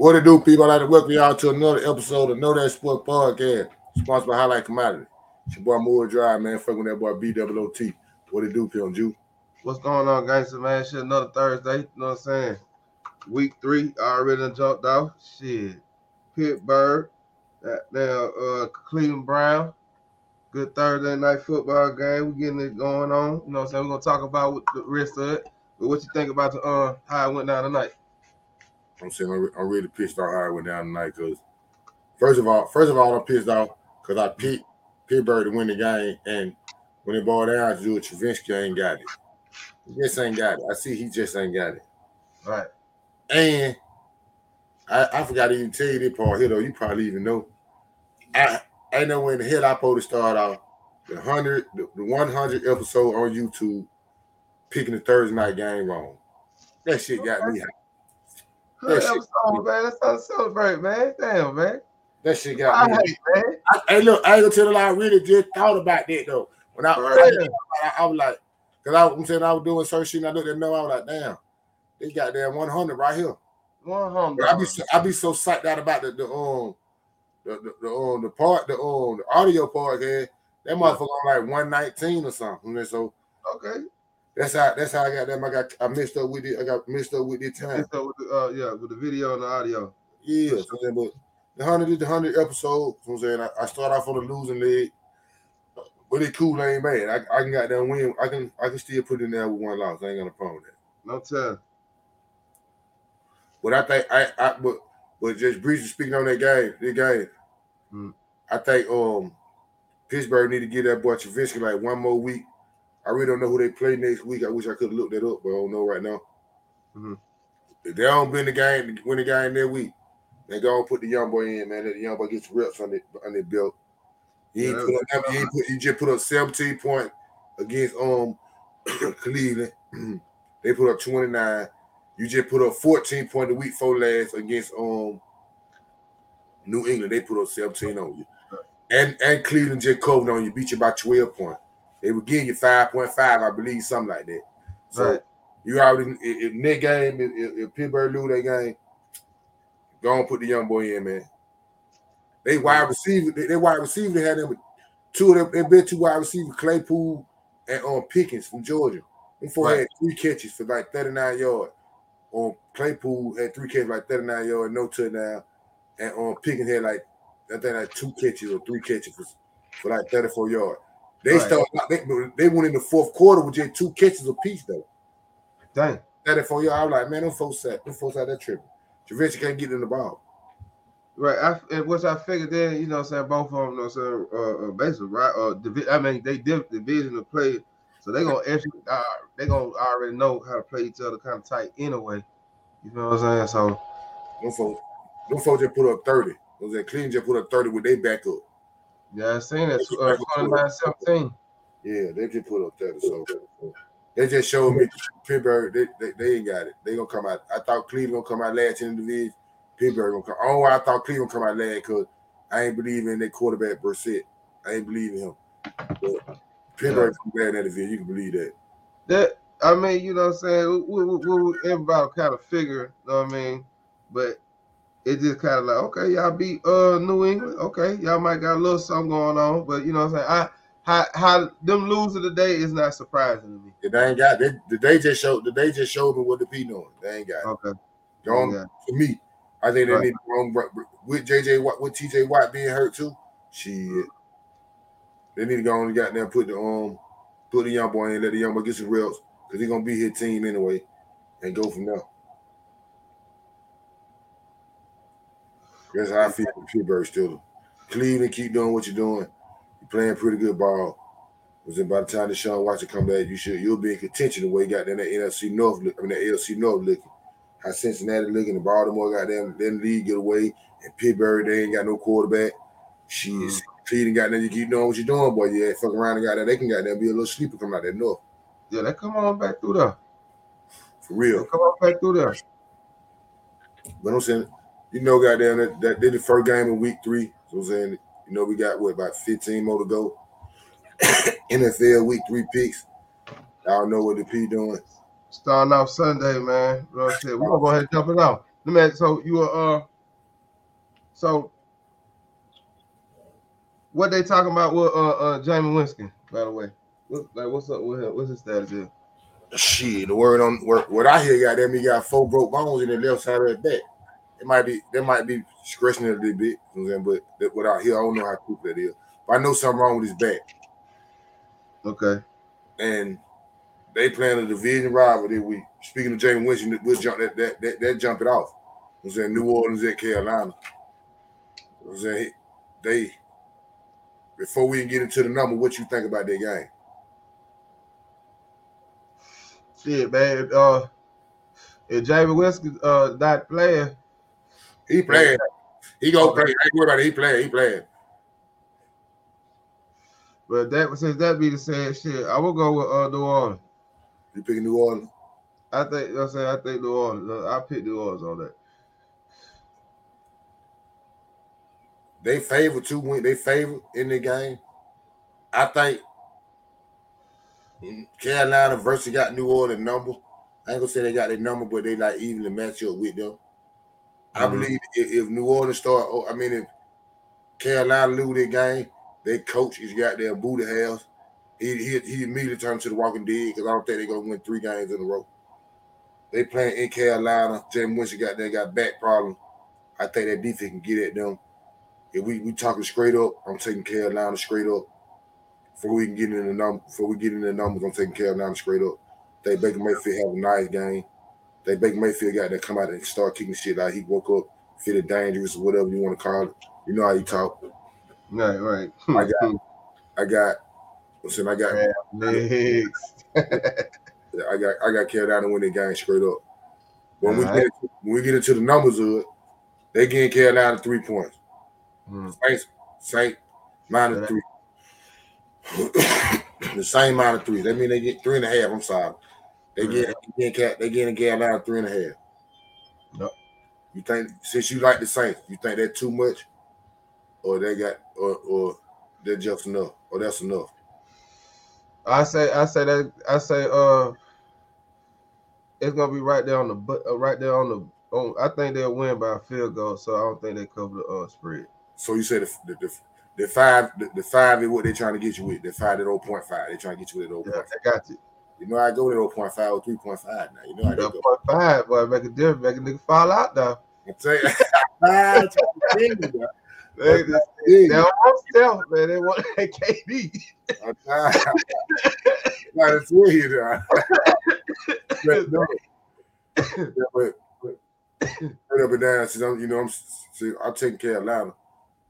What it do, people? I'd like to welcome y'all to another episode of Know That Sport Podcast, sponsored by Highlight Commodity. It's your boy Moore Drive, man. Fucking that boy BWOT. What it do, Pimp Jew? What's going on, gangster man? Shit, another Thursday. You know what I'm saying? Week three already jumped off. Shit. Pittsburgh. That now uh Cleveland Brown. Good Thursday night football game. We're getting it going on. You know what I'm saying? We're gonna talk about the rest of it. But what you think about the uh how it went down tonight? I'm saying I'm, I'm really pissed off how it went down tonight because first of all, first of all, I'm pissed off because I picked Pittsburgh to win the game, and when it boiled down to do it, Trubisky ain't got it. He just ain't got it. I see he just ain't got it. Right. And I, I forgot to even tell you this part here though. You probably even know. I I know when the hell I supposed to start off the hundred the, the one hundred episode on YouTube picking the Thursday night game wrong. That shit got me hot. That episode, man. Let's start to celebrate, man. Damn, man. That shit I got me. hate, man. I, hey, look, I ain't gonna tell you, lie, I really just thought about that though. When I, Yeah. I, I was like, because I was saying I was doing search shit and I looked at them, I was like, damn, they got damn 100 right here. One hundred. But I be so, I be so psyched out about the the um the the, the um the part the um the audio part here. That motherfucker on like 119 or something. So Okay. That's how that's how I got them. I got I messed up with it. I got messed up with the time. With the, uh, yeah, with the video and the audio. Yeah, so but the hundred is the hundred episode. So I'm saying I, I start off on the losing leg, but it cool. I ain't mad. I, I can got that win. I can I can still put in there with one loss. I ain't gonna problem with that. No tell. But I think I I but but just briefly speaking on that game, the game, Hmm. I think um Pittsburgh need to give that boy Trubisky like one more week. I really don't know who they play next week. I wish I could have looked that up, but I don't know right now. Mhm. If they don't win the game, win the game that week, they go and put the young boy in, man. Let the young boy get some reps on the on their belt. He Yeah, put up, he, put, he just put up 17 points against um Cleveland. they put up 29. You just put up 14 point the week four last against um New England. They put up 17 on you. And and Cleveland just covered on you, beat you by 12 points. They would give you 5.5, I believe, something like that. So Right. you already if, if that game, if, if, Pittsburgh lose that game, go and put the young boy in, man. They wide receiver, they, they wide receiver, they had them two of them, they been two wide receiver, Claypool and um Pickens from Georgia. Them four Right. had three catches for like 39 yards. Um Claypool had three catches like 39 yards, no touchdown. And um Pickens had like I think like two catches or three catches for, for like 34 yards. They Right. started they, they went in the fourth quarter with just two catches apiece though. Dang. That it for you. I'm like, man, them folks out, them folks out there tripping. Travis can't get in the ball. Right, I, which I figured then, you know, what I'm saying both of them, you know, what I'm saying, uh, uh basically, right, uh, divi- I mean, they div- division of play, so they gonna actually, uh, they gonna already know how to play each other kind of tight anyway. You know what I'm saying? So, Them folks, them folks just put up 30. Those that Cleveland just put up 30 with their back up. Yeah, I seen that uh, 29 17. Yeah, they just put up 30. So they just showed me Pittsburgh, they, they, they ain't got it. They gonna come out. I thought Cleveland gonna come out last in the division. Pittsburgh gonna come. Oh, I thought Cleveland come out last because I ain't believe in their quarterback Brissett. I ain't believe in him. But Pittsburgh come bad in that division. You can believe that. That I mean, you know what I'm saying? We, we, we, we- everybody kind of figure, you know what I mean? But it just kind of like, okay, y'all beat uh New England. Okay, y'all might got a little something going on, but you know what I'm saying? I how how them losing today is not surprising to me. If they ain't got they, they just showed they just showed me what the P doing. They ain't got it. Okay. Going Yeah. for me, I think they Right. need to go with JJ Watt with TJ Watt being hurt too. Shit. They need to go on and goddamn put the um put the young boy in, let the young boy get some reps, because he's gonna be his team anyway, and go from there. That's how I feel with Pittsburgh still. Cleveland keep doing what you're doing. You're playing pretty good ball. Was then by the time Deshaun Watson come back, you should you'll be in contention the way you got in that NFC North, look- I mean that AFC North looking. How Cincinnati looking, and Baltimore got them, then league get away, and Pittsburgh they ain't got no quarterback. Shit, Mhm. Cleveland got them. You keep doing what you're doing, boy. Yeah, fuck around and got that. They can got them be a little sleeper coming out that north Yeah, they come on back through there. for They real. come on back through there. But I'm saying, you know, goddamn, that, that did the first game in week three. So I'm saying, you know, we got what about 15 more to go. NFL week three picks. Y'all know what the P doing. Starting off Sunday, man. You know what I'm saying? We're gonna go ahead and jump it out. Let me ask, so you were uh So what they talking about with uh, uh Jameis Winston, by the way? What, like what's up with him? What's his status here? Shit, the word on what, what I hear got them, he got four broke bones in the left side of his back. It might be that might be scratching it a little bit, you know but that, what I hear, I don't know how quick that is. But I know something wrong with his back. Okay. And they playing a division rivalry. We speaking of Jameis Winston, we'll jump that that that, that jump it off. You know I'm saying New Orleans at Carolina. You know I'm saying they before we get into the number, what you think about that game? Shit, man. Uh, if Jameis Winston uh not playing, he playing. He go play. Ain't worry about it. He playing. He playing. But that since that be the same shit, I will go with uh New Orleans. You picking New Orleans? I think you know I say I think New Orleans. I pick New Orleans on that. They favor two win. They favor in the game. I think Carolina versus got New Orleans number. I ain't gonna say they got their number, but they like even to match up with them. Mm-hmm. I believe if, if, New Orleans start, oh, I mean, if Carolina lose their game, their coach is got their booty house. He, he, he immediately turned to the Walking Dead because I don't think they're gonna win three games in a row. They playing in Carolina. Jim Winston got they got back problem. I think that defense can get at them. If we we talking straight up, I'm taking Carolina straight up. Before we can get in the number, before we get in the numbers, I'm taking Carolina straight up. They Baker Mayfield have a nice game. They Baker Mayfield got to come out and start kicking shit out. He woke up feeling dangerous or whatever you want to call it. You know how he talk. Right, right. I got, I got. Listen, I got. I got, I got Carolina win the game straight up. When we get when we get into the numbers of it, they getting Carolina three points. Mm. Saints, Saint minus three. the same amount of three. That mean they get three and a half. I'm sorry. They get they get they getting Carolina three and a half. No. You think since you like the Saints, you think that too much, or they got or or they're just enough, or that's enough. I say I say that I say uh it's gonna be right there on the but uh, right there on the on, I think they'll win by a field goal, so I don't think they cover the uh, spread. So you said the, the, the, the five, the, the, five is what they're trying to get you with. The five at 0.5. They're trying to get you with 0.5. Yeah, I got you. You know I go to 0.5 or 3.5 now. You know I go. 0.5, boy, make a difference, make a nigga fall out though. I'm saying. they, they, they almost tell, man. They want a KD. I'm Not a you but, no. yeah, but, but right up and down, since I'm, you know, I'm, see, I'm taking care of Atlanta.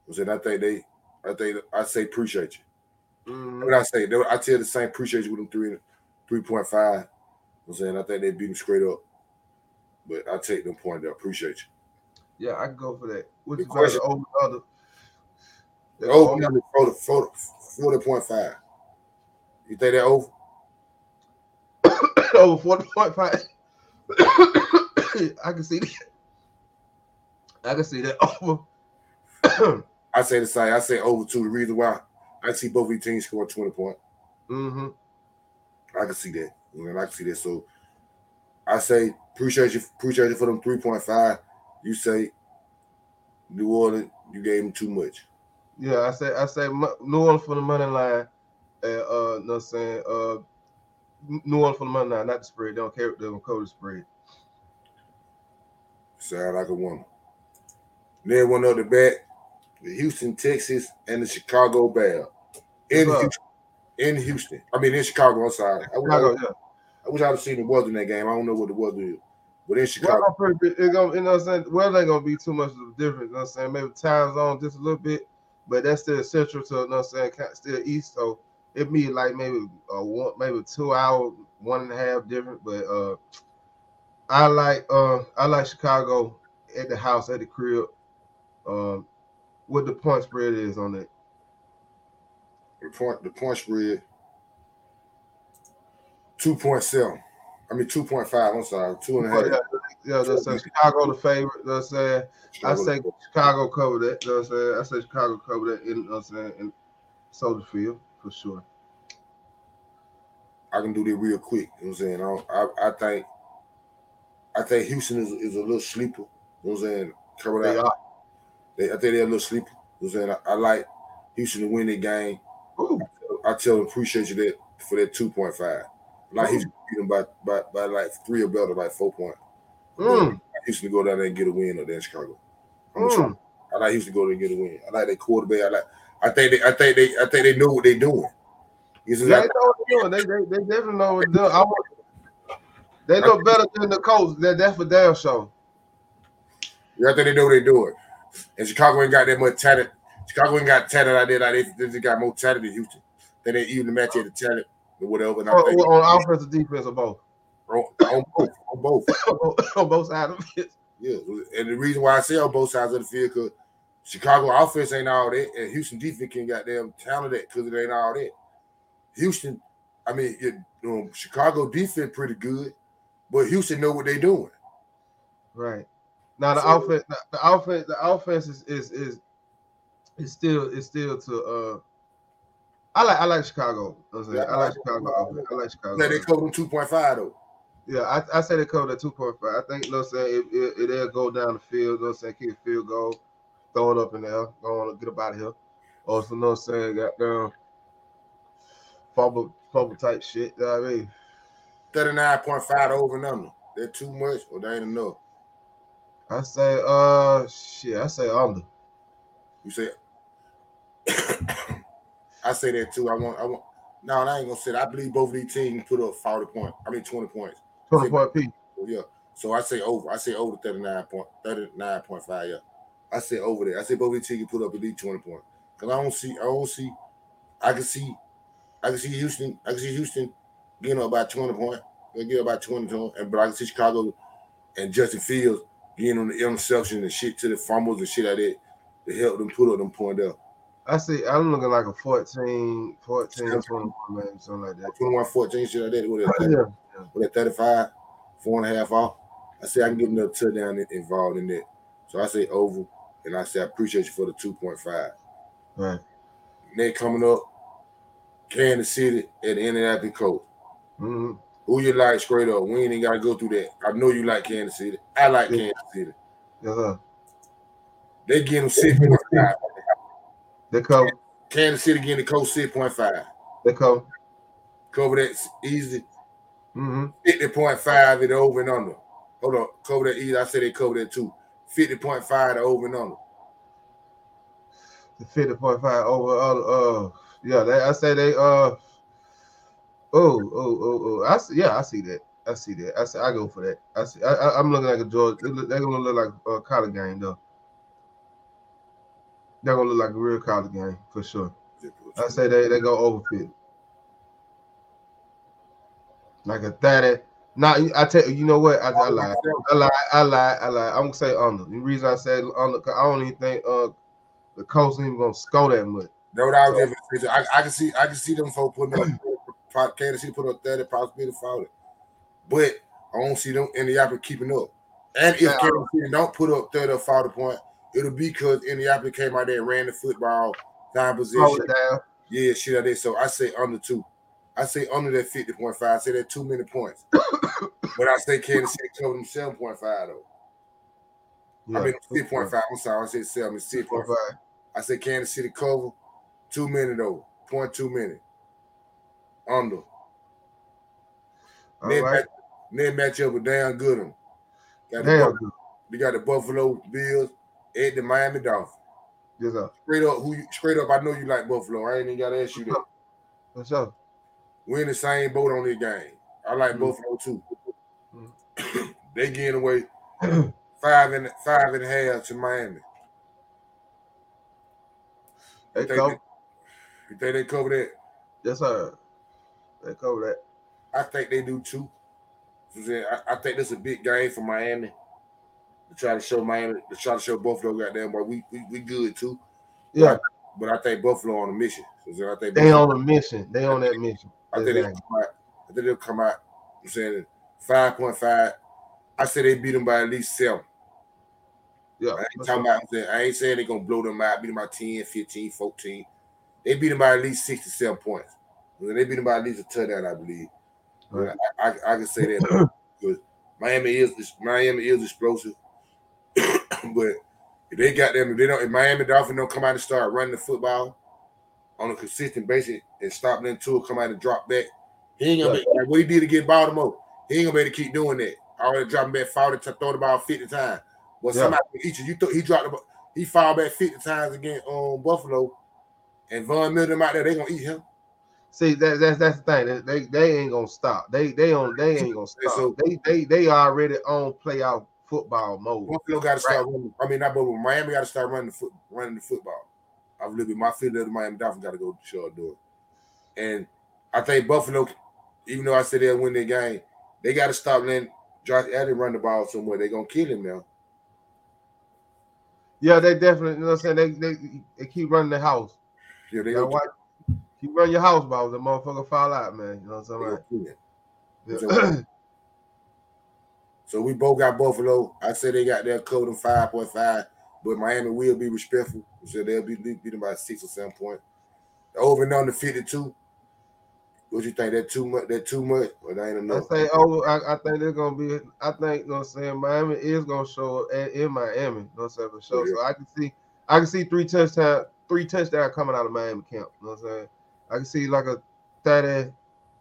I said, I think they, I think I say appreciate you. Mm-hmm. What I say, I tell the same appreciate you with them three, three point five. I'm saying I think they beat them straight up, but I take them point. I appreciate you. Yeah, I can go for that. What's the question? Over other. over number forty, 40.5. You think that over? over forty point five. I can see that. I can see that over. I say the same. I say over two. The reason why I see both of these teams score 20 points. Mm-hmm. I can see that. You know, I can see that. So I say appreciate you, appreciate you for them 3.5. You say New Orleans, you gave them too much. Yeah, I say I say New Orleans for the money line. And uh no saying uh New Orleans for the money line, not the spread. They don't care they don't cover the spread. Sound like a woman. Then one other bet the Houston, Texas, and the Chicago Bears in Houston. In Houston, I mean in Chicago. I'm sorry. I wish, Chicago, I, yeah. I wish I'd have seen the weather in that game. I don't know what the weather is, but in Chicago, well, it gonna, you know, what I'm saying weather ain't gonna be too much of a difference. You know what I'm saying maybe time zone just a little bit, but that's still central to. You know what I'm saying still east, so it be like maybe a one, maybe two hour, one and a half different. But uh, I like uh, I like Chicago at the house at the crib. Um, what the point spread is on it. The point the point spread two point seven. I mean two point five. I'm sorry, two and a half. Yeah, yeah that's say Chicago the favorite. That's saying I say Chicago cover that. That's saying I say Chicago cover that in I'm saying in Soldier Field for sure. I can do that real quick. You know what I'm saying? I, I, I think I think Houston is, is a little sleeper. You know what I'm saying? Coming out, They, I think they're a little sleeper. You know what I'm saying I, I like Houston to win the game. Ooh, I tell them appreciate you that for that two point five. Like Ooh. Houston beat them by, by by like three or better, by four point. mm, Houston to go down there and get a win or there in Chicago. Mm. I like Houston to go there and get a win. I like that quarterback. I like. I think they. I think they. I think they know what they're doing. Yeah, they know what they're doing. They, they, they definitely know what they're doing. I want, they know better than the coach. That, that's for damn sure. I think they know what they're doing. And Chicago ain't got that much talent. Chicago ain't got talent out there. Like they, they just got more talent than Houston. They didn't even match the talent or whatever. And I On, on offense and defense or both. on, on both. On both. on both sides of it. Yeah, and the reason why I say on both sides of the field because Chicago offense ain't all that, and Houston defense can goddamn talented because it ain't all that. Houston, I mean, it, um, Chicago defense pretty good, but Houston know what they doing. Right. Now the So- offense, the, the offense, the offense is is is is still it's still to uh. I like I like Chicago. I'm. Yeah, I like Chicago. I like Chicago. They cover two point five though. Yeah, I, I say they cover that two point five. I think, you know what I'm saying, if, if they'll go down the field, you know what I'm saying, kick a field goal, throw it up in there, go on, get up out of here. Or, you know what I'm saying, got down, fumble, fumble type shit, you know what I mean? Thirty nine point five over under. They're too much or they ain't enough. I say, uh, shit, I say under. You say. I say that too. I want. I want. No, I ain't gonna say that. I believe both of these teams put up forty points. I mean twenty points. 20 point P. Yeah. So I say over. I say over 39 point 39.5. Yeah. I say over there. I say both of these teams put up at least 20 points. Because I don't see, I don't see, I can see, I can see Houston, I can see Houston getting up about 20 points. They get about 20 points. And but I can see Chicago and Justin Fields getting on the interception and shit to the fumbles and shit like that to help them put up them point up. I see, I'm looking like a 14, 14, 21, maybe something like that. 21 14 shit like that. What is that? Yeah. with that 35, four and a half off. I say I can get another touchdown in- involved in that. So I say over, and I say I appreciate you for the 2.5. Right. Next coming up, Kansas City at the Indianapolis Colts. hmm Who you like straight up? We ain't gotta go through that. I know you like Kansas City. I like Yeah. Kansas City. Sir. They getting them 6.5. They cover, Kansas City getting the Colts 6.5. they cover. Cover that easy. hmm 50.5 it over and under. Hold on. Cover that easy. I said they cover that too. 50.5 to over and under. The 50.5 over uh, uh yeah, they, I say they uh oh oh oh oh I see yeah, I see that. I see that. I see I go for that. I see I, am looking like a look, they're gonna look like a college game though. They're gonna look like a real college game for sure. I say they, they go over 50. Like a 30. Now I tell you, you know what? I, I lie. I lie. I lie. I lie. I'm gonna say under. The reason I say under, I don't even think uh the ain't even gonna score that much. No, what I was just I, I can see I can see them folk putting up Kansas City put up 30, possibly 40. But I don't see them Indianapolis keeping up. And if Yeah. Kansas City don't put up 30 or 40 point, it'll be because Indianapolis came out there and ran the football, time position. Down. Yeah, shit like that. So I say under two. I say under that 50.5. I say that too many points. but I say Kansas City cover them 7.5 though. I mean 6.5. I'm sorry, I said seven, it's 6.5. 6.5. I said Kansas City cover two minute though, point two minute under. All Then right. match, then match up with Dan Goodham. Got the Damn good. we got the Buffalo Bills at the Miami Dolphins. Yes, sir. Straight up, who you, straight up, I know you like Buffalo. I ain't even gotta ask you that. For sure. We in the same boat on this game. I like Mhm. Buffalo too. Mhm. they getting away five and five and a half to Miami. They You think cover. You think they cover that? Yes, sir. They cover that. I think they do too. I, I think this is a big game for Miami to try to show Miami, to try to show Buffalo, goddamn, but we we, we good too. Yeah. But I think Buffalo on a mission. So, I think They Buffalo, on a mission. They on that mission. I think they'll come out. I think they'll come out. I'm saying five point five. I say they beat them by at least seven. Yeah. I ain't talking about. Saying, I ain't saying they're gonna blow them out, beat them by 10, 15, 14. They beat them by at least six to seven points. They beat them by at least a touchdown, I believe. Right. I, I, I can say that because Miami is Miami is explosive, but If they got them, if they don't, if Miami Dolphins don't come out and start running the football on a consistent basis and stop them to come out and drop back, he ain't gonna be like what he did against Baltimore. He ain't gonna be able to keep doing that. Already dropping back 40 to throw the ball 50 times. Well, Yeah. somebody each you th- he dropped the he fouled back 50 times against um Buffalo and Von Miller them out there, they gonna eat him. See, that, that's that's the thing. They, they they ain't gonna stop. They they on they ain't gonna stop. So- they they they already on playoff football mode. Buffalo got to start running. I mean, not Buffalo. Miami got to start running the foot, running the football. I believe it. My feeling of the Miami Dolphins got to go sure do it. And I think Buffalo, even though I said they'll win their game, they got to stop letting Josh Allen run the ball somewhere. They're gonna kill him now. Yeah, they definitely. You know what I'm saying? They they, they keep running the house. Yeah, they You gotta gonna, watch, keep running your house balls. The motherfucker fall out, man. You know what I'm gonna kill him. saying? Yeah. So we both got Buffalo. I said they got their code of five point five, but Miami will be respectful. So they'll be beating by six or seven points. The over and under fifty two. What you think? That too much? That too much? Or that ain't I enough? say, oh, I, I think they're gonna be. I think, you know what I'm saying, Miami is gonna show at, in Miami. You know what I'm saying for sure. Yeah. So I can see, I can see three touchdown, three touchdown coming out of Miami camp. You know what I'm saying? I can see like a 30,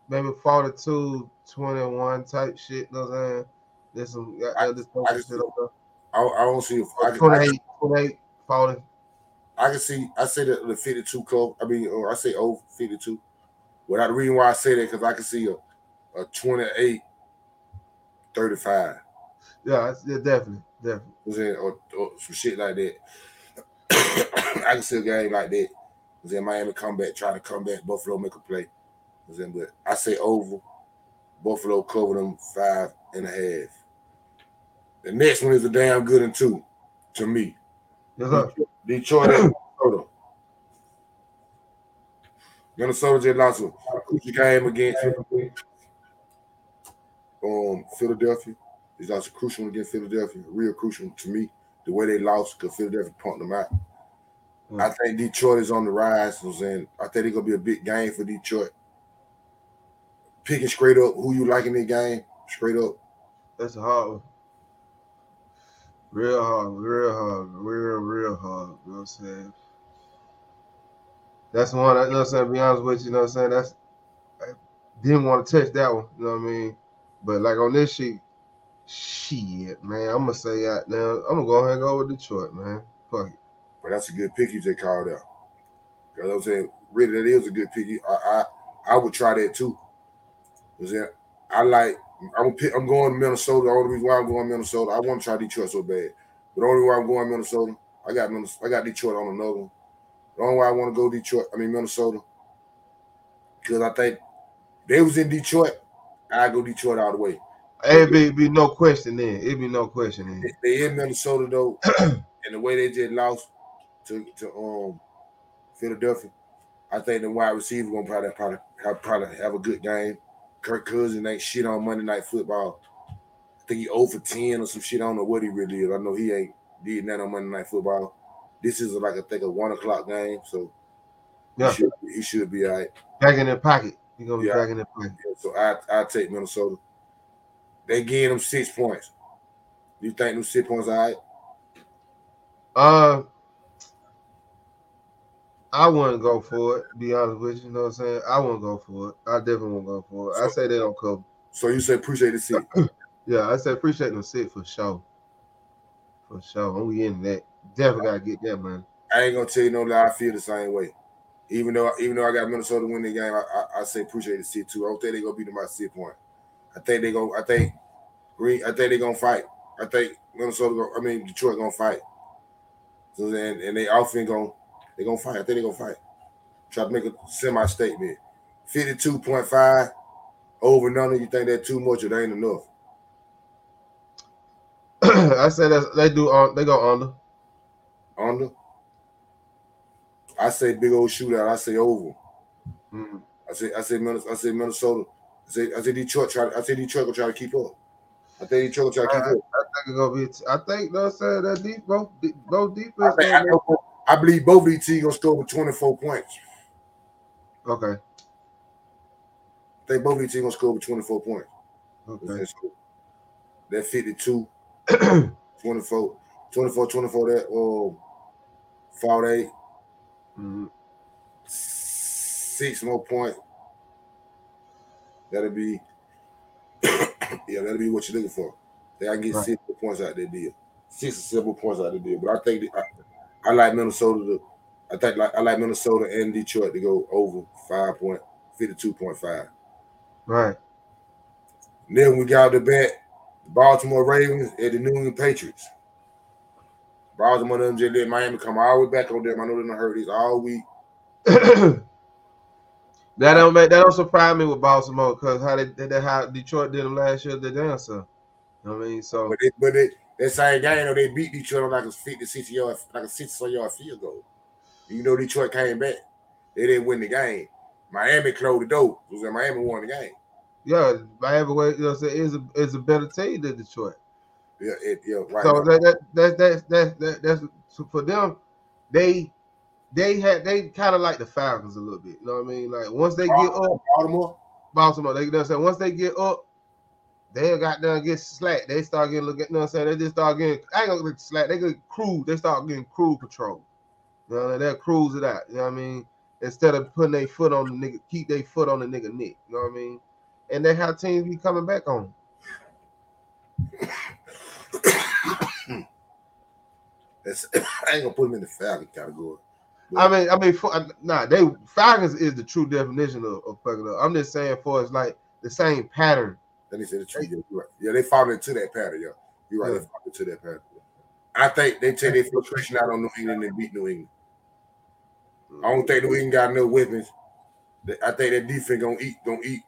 maybe 42, 21 type shit. You know what I'm saying? There's some, I- I up. I, I don't see. I, can- I, 28, 28, 40. I can see. I say that the fifty-two club. I mean, or I say over fifty-two. Without the reason why I say that because I can see a, a 28, 35. Yeah, yeah, definitely, definitely. or, or some shit like that. I can see a game like that. In Miami come back, try to come back, Buffalo make a play. But I say over. Buffalo cover them five and a half. The next one is a damn good one too, to me. Sir. Detroit and Minnesota. Minnesota just lost a crucial game against um Philadelphia. They lost a crucial one against Philadelphia, real crucial to me. The way they lost because Philadelphia punked them out. Mm. I think Detroit is on the rise. I'm saying I think it's gonna be a big game for Detroit. Picking straight up who you like in the game, straight up. That's a hard one. Real hard, real hard, real, real hard. You know what I'm saying? That's one, you know what I'm saying? Be honest with you, you know what I'm saying? That's, I didn't want to touch that one, you know what I mean? But like on this sheet, shit, man, I'm going to say that now. I'm going to go ahead and go with Detroit, man. Fuck it. But that's a good pick you just called out. what I'm saying, really, that is a good pick. I I, I would try that too. 'Cause then I like I'm pick, I'm going to Minnesota. The only reason why I'm going to Minnesota, I want to try Detroit so bad. But the only why I'm going to Minnesota, I got Minnesota, I got Detroit on another one. The only way I want to go Detroit, I mean Minnesota, because I think they was in Detroit, I go Detroit all the way. It'd be, be no question then. It'd be no question then. They- They in Minnesota though, and the way they just lost to to um Philadelphia, I think the wide receiver gonna probably probably have, probably have a good game. Kirk Cousins ain't shit on Monday Night Football. I think he over ten or some shit. I don't know what he really is. I know he ain't did that on Monday Night Football. This is like I think a one o'clock game, so Yeah. he, should, he should be all right. Back in the pocket. You're going to be Yeah. back in the pocket. Yeah, So I I take Minnesota. They getting them six points. You think them six points all right? Uh, I wouldn't go for it. Be honest with you, you know what I'm saying. I wouldn't go for it. I definitely won't go for it. I say they don't cover. So you say appreciate the six. Yeah, I say appreciate them sit for sure. For sure, I'm getting that. Definitely gotta get that man. I ain't gonna tell you no lie. I feel the same way. Even though even though I got Minnesota win the game, I, I, I say appreciate the sit too. I don't think they gonna beat them by six point. I think they go. I think Green. I think they gonna fight. I think Minnesota. Go, I mean Detroit gonna fight. So then and they often gonna they gonna fight. I think they gonna fight. Try to make a semi statement. Fifty two point five over none. of You think that too much or that ain't enough? I say that they do on. They go under. Under. I say big old shootout. I say over. Mm. I say I say Minnesota. I say Minnesota. I say I say Detroit. Try. I say Detroit will try to keep up. I think Detroit will try to keep up. I think it's gonna be. I think you know what I'm saying that deep both de- both I, defense. think, I, know- I believe both of these teams gonna score with twenty four points. Okay. I think both of these teams gonna score with twenty four points. Okay. That 52, 24. 24, 24 that um fought 8 hmm six more points. That'll be yeah, that'll be what you're looking for. They I can get Right. six more points out of that deal. Six or seven points out of the deal. But I think I, I like Minnesota to I think like I like Minnesota and Detroit to go over five point fifty-two point five. Right. Then we got the bet the Baltimore Ravens and the New England Patriots. Baltimore them just let Miami come all the way back on them. I know they done heard this all week. that don't make that don't surprise me with Baltimore because how they did that how Detroit did them last year they done so. You know what I mean? So But they, but they, that same game, though, they beat Detroit on like a 50, 60 yard, like a 60 yard field goal. You know, Detroit came back. They didn't win the game. Miami closed the door. It was that Miami won the game. yeah, Miami you know what I'm saying, is a is a better team than Detroit. Yeah, it, yeah, right. So that that that that that, that that's so for them, they they had they kind of like the Falcons a little bit. You know what I mean? Like once they get up, Baltimore. Baltimore, they know what Once they get up, they got done get slack. They start getting look at you know what I'm saying. They just start getting I ain't gonna get slack. They get cruise. They start getting cruise control. You know they'll cruise it out. You know what I mean? Instead of putting their foot on the nigga, keep their foot on the nigga neck. You know what I mean? And they have teams be coming back on. That's, I ain't gonna put them in the Falcon category. I mean, I mean, for, nah, they Falcons is the true definition of, of fucking up. I'm just saying for it's like the same pattern. Then they said the truth. Yeah, right. Yeah, they followed into that pattern. Yeah, you're right. Yeah. They followed into that pattern. I think they take their frustration out on New England and beat New England. I don't think New England got no weapons. I think that defense gonna eat, gonna eat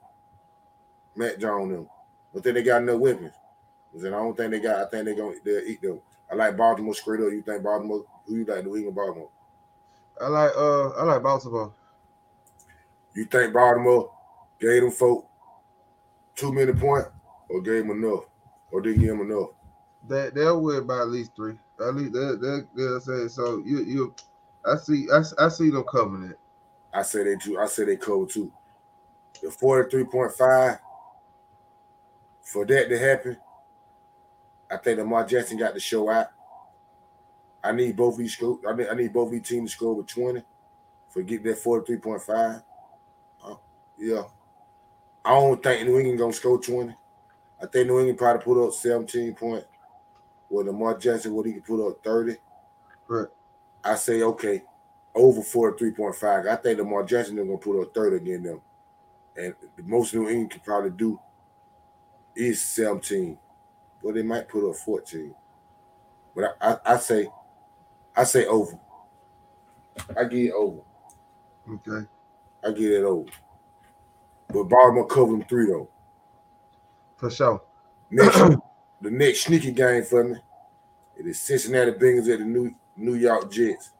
Mac Jones them. I think they got no weapons. I I don't think they got. I think they gonna they'll eat them. I like Baltimore straight up. You think Baltimore? Who you like? New England, Baltimore. I like uh I like Baltimore. You think Baltimore gave them folk two minute point, or gave them enough, or didn't give them enough? They they'll win by at least three. At least they they they'll say so. You you, I see I, I see them coming in. I say they two. I say they cover too. The forty-three point five. For that to happen, I think Lamar Jackson got to show out. I need both these score. I need, I need both these teams to score with twenty for get that forty-three point five. Uh, yeah, I don't think New England gonna score twenty. I think New England probably put up seventeen point. With Lamar Jackson, what he can put up thirty. Right. I say okay, over 43.5. I think Lamar Jackson is gonna put up 30 again them. And the most New England can probably do is 17. But they might put up 14. But I, I, I say I say over. I get it over. Okay. I get it over. But Baltimore cover them three though. For sure. Next, the next sneaky game for me. It is Cincinnati Bengals at the New New York Jets.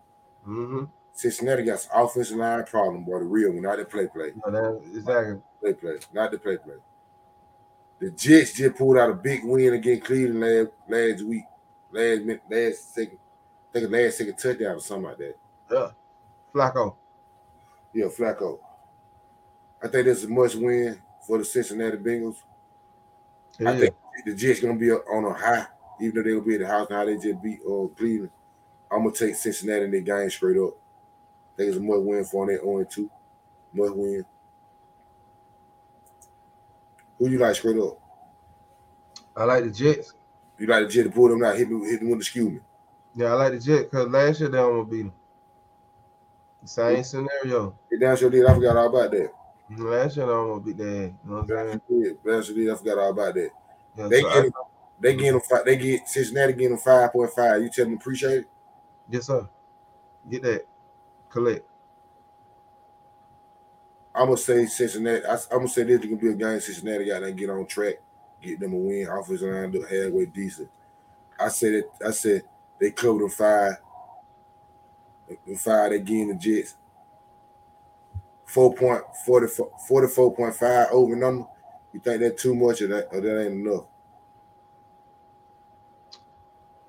Mm-hmm. Cincinnati got some offensive line problem, boy. The real one, not the play play. No, that, exactly. Play play, not the play play. The Jets just pulled out a big win against Cleveland last, last week. Last minute, last second, I think last second touchdown or something like that. Yeah. Flacco. Yeah, Flacco. I think this is a must win for the Cincinnati Bengals. It I think the Jets gonna be on a high, even though they'll be at the house now. They just beat uh, Cleveland. I'm gonna take Cincinnati in their game straight up. I think it's a must win for them. They're 0 2. Must win. Who you like straight up? I like the Jets. You like the Jet to pull them out, hit me, hit them with the skew me. Yeah, I like the Jets because last year they almost beat them. Same scenario. Hey, down sure did. I forgot all about that. Last year they almost beat their ass. You know what I'm saying? Yeah, down sure did. I forgot all about that. Yeah, They so get I- them, they get them five, they get Cincinnati getting them five point five. You tell them appreciate it. yes, sir. Get that. Collect. I'm gonna say Cincinnati. I, am gonna say this is gonna be a game. Cincinnati got to get on track, get them a win. Offensive line look halfway decent. I said it. I said they cover them five. The five they getting the Jets. Four point forty four forty four point five over number. You think that's too much or that or that ain't enough?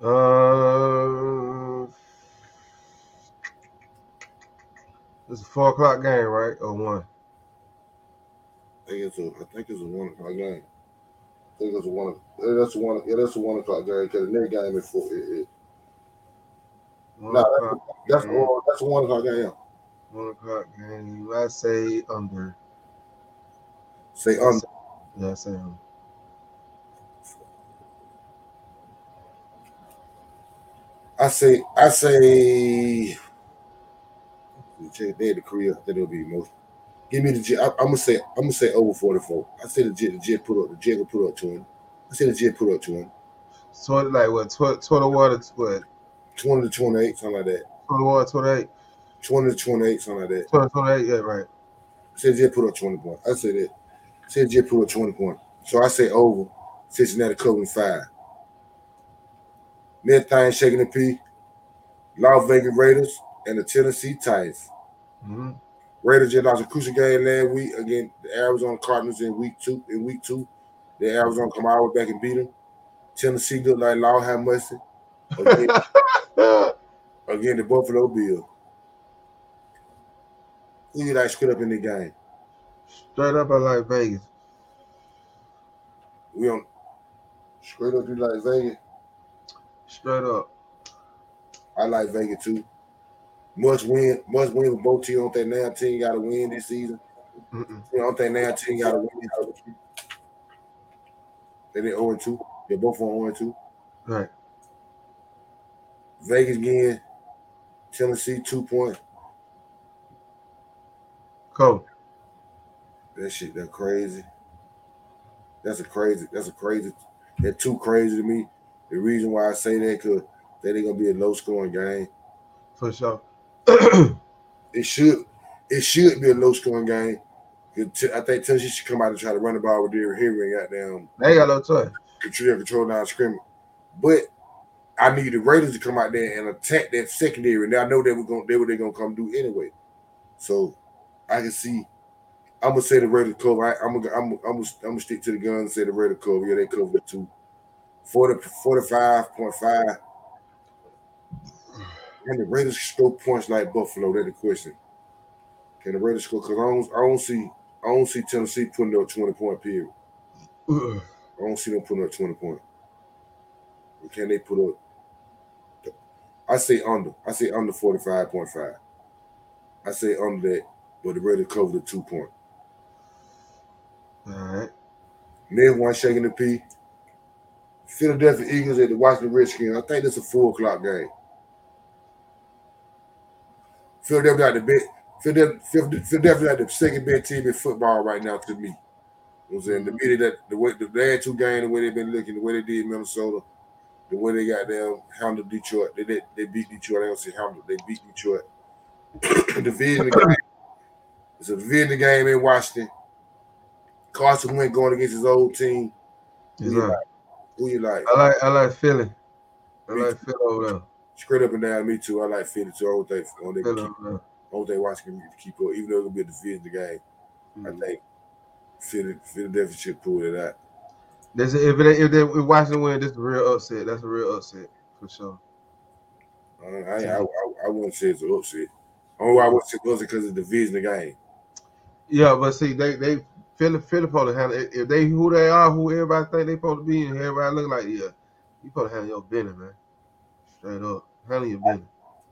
Uh, it's a four o'clock game, right? Or one? I think it's a. I think it's a one o'clock game. I think it's a one. That's a one. Yeah, that's a one o'clock game because the next game is four. It, it, One Nah, That's all. That's the one o'clock game. One o'clock game. I say under. Say under. Yeah, I say under. I say. I say. They the career. That it'll be most. Give me the jet. I, I'm gonna say. I'm gonna say over 44. I say the jet. The jet put up. The jet will put up 20. I say the jet put up 20. So like what? Tw- 21 to what? 20 to 28, something like that. 21, 28. 20 to 28, something like that. 20, 28, yeah, right. Jet put up 20 points. I said that. Jet put up 20 points. So I say over. Cincinnati covering five. Next thing shaking the P. Las Vegas Raiders and the Tennessee Titans. Mm-hmm. Raiders just lost a crucial game last week against the Arizona Cardinals in week two. In week two, the Arizona come all the way back and beat them. Tennessee looked like Law had mercy again, again the Buffalo Bills. Who you like screwed up in the game? Straight up, I like Vegas. We on straight up you like Vegas. Straight up. I like Vegas too. Must win, must win with both teams. I don't think now team got to win this season. Mm-mm. I don't think now team got to win. They did 0 2. They're both on 0 2. Right. Vegas again. Tennessee two point. Cool. That shit, that crazy. That's a crazy. That's a crazy. That too crazy to me. The reason why I say that because that ain't gonna be a low scoring game. For sure. It should. It should be a low scoring game. I think Tennessee should come out and try to run the ball with their Henry and goddamn they got no choice. control control down scrimmage. But I need the Raiders to come out there and attack that secondary. And I know they were going to they were they gonna come do anyway. So I can see. I'm gonna say the Raiders cover. I, I'm gonna I'm gonna, I'm gonna I'm gonna stick to the gun and say the Raiders cover. Yeah, they cover two. 40, 45.5. Can the Raiders score points like Buffalo? That's the question. Can the Raiders score? Because I don't, I don't see I don't see Tennessee putting up 20 point period. I don't see them putting up 20 point. Or can they put up? I say under. I say under 45.5. I say under that, but the Raiders cover the two point. All right. Next one shaking the P. Philadelphia Eagles at the Washington Redskins. I think that's a four o'clock game. Philadelphia got the best. Philadelphia, Philadelphia got the second best team in football right now to me. You know what I'm saying? The minute that the way the last two games, the way they've been looking, the way they did Minnesota, the way they got them handled Detroit. They did they beat Detroit. I don't say handled, they beat Detroit. the division game. It's a division game in Washington. Carson Wentz going against his old team. Who you like? Who you like? I like I like Philly. I Me like Philly over there. Straight up and down, me too. I like Philly too. I don't think, I don't think, Philly keep, over. I don't think Washington can keep up, even though it'll be a division game. I Mm. think Philly, Philadelphia should pull it out. This if they if they if Washington win, this is a real upset. That's a real upset for sure. I, I, I, I, wouldn't say it's an upset. Only why I would say it's because it's a division game. Yeah, but see, they they Philly supposed to handle it. if they who they are, who everybody think they supposed to be, and everybody look like yeah, you supposed to handle your business, man. Straight up, handle your business.